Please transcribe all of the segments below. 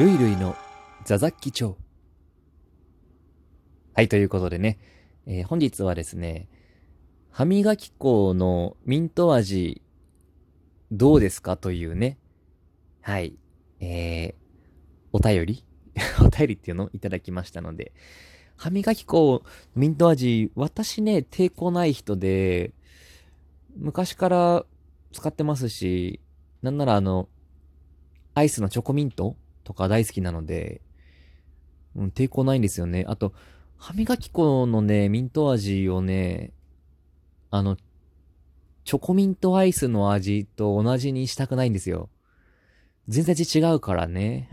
ルイルイのザザッキ町。はい、ということでね、えー本日はですね、歯磨き粉のミント味、どうですか？というね、はい、えー、お便り？お便りっていうの？をいただきましたので、歯磨き粉、ミント味、私ね、抵抗ない人で、昔から使ってますし、なんならあの、アイスのチョコミントとか大好きなので、うん、抵抗ないんですよね。あと、歯磨き粉のね、ミント味をね、あの、チョコミントアイスの味と同じにしたくないんですよ。全然味違うからね。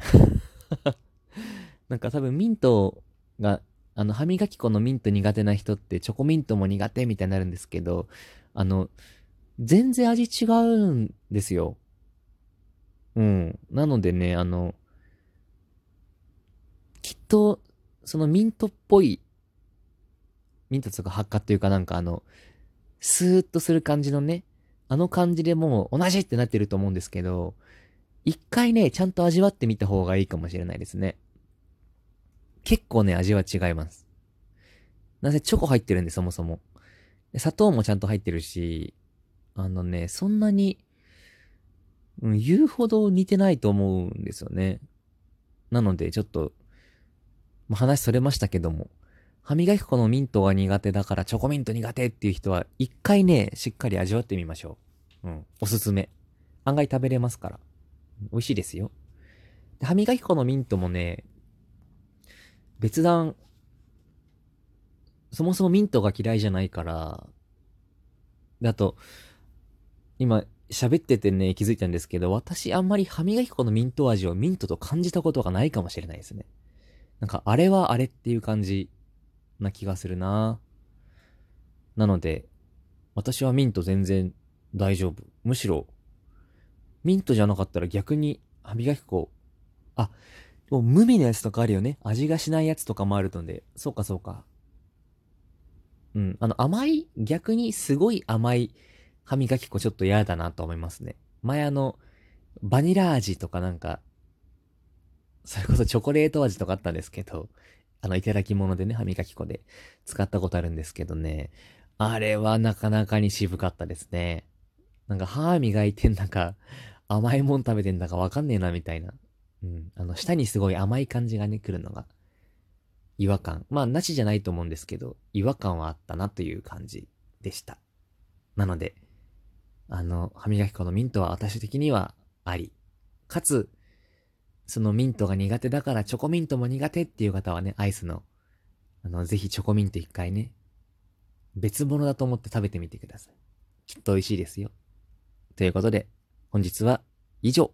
なんか多分ミントが、あの、歯磨き粉のミント苦手な人ってチョコミントも苦手みたいになるんですけど、あの、全然味違うんですよ。うん。なのでね、あの、と、そのミントっぽい、ミントとか発火っていうかなんかあの、スーッとする感じのね、あの感じでもう同じってなってると思うんですけど、一回ね、ちゃんと味わってみた方がいいかもしれないですね。結構ね、味は違います。なぜチョコ入ってるんで、そもそも。砂糖もちゃんと入ってるし、あのね、そんなに、うん、言うほど似てないと思うんですよね。なので、ちょっと、まあ、話それましたけども、歯磨き粉のミントが苦手だからチョコミント苦手っていう人は、一回ね、しっかり味わってみましょう。うん、おすすめ。案外食べれますから。美味しいですよ。で歯磨き粉のミントもね、別段、そもそもミントが嫌いじゃないから、で、あと、今、喋っててね、気づいたんですけど、私あんまり歯磨き粉のミント味をミントと感じたことがないかもしれないですね。なんか、あれはあれっていう感じな気がするななので、私はミント全然大丈夫。むしろ、ミントじゃなかったら逆に歯磨き粉、あ、もう無味のやつとかあるよね。味がしないやつとかもあるので、そうかそうか。うん、あの甘い、逆にすごい甘い歯磨き粉ちょっと嫌だなと思いますね。前あの、バニラ味とかなんか、それこそチョコレート味とかあったんですけど、あの、いただき物でね、歯磨き粉で使ったことあるんですけどね、あれはなかなかに渋かったですね。なんか歯磨いてんだか、甘いもん食べてんだかわかんねえなみたいな。うん。あの、舌にすごい甘い感じがね、来るのが、違和感。まあ、なしじゃないと思うんですけど、違和感はあったなという感じでした。なので、あの、歯磨き粉のミントは私的にはあり。かつ、そのミントが苦手だからチョコミントも苦手っていう方はね、アイスの、あの、ぜひチョコミント一回ね、別物だと思って食べてみてください。きっと美味しいですよ。ということで、本日は以上。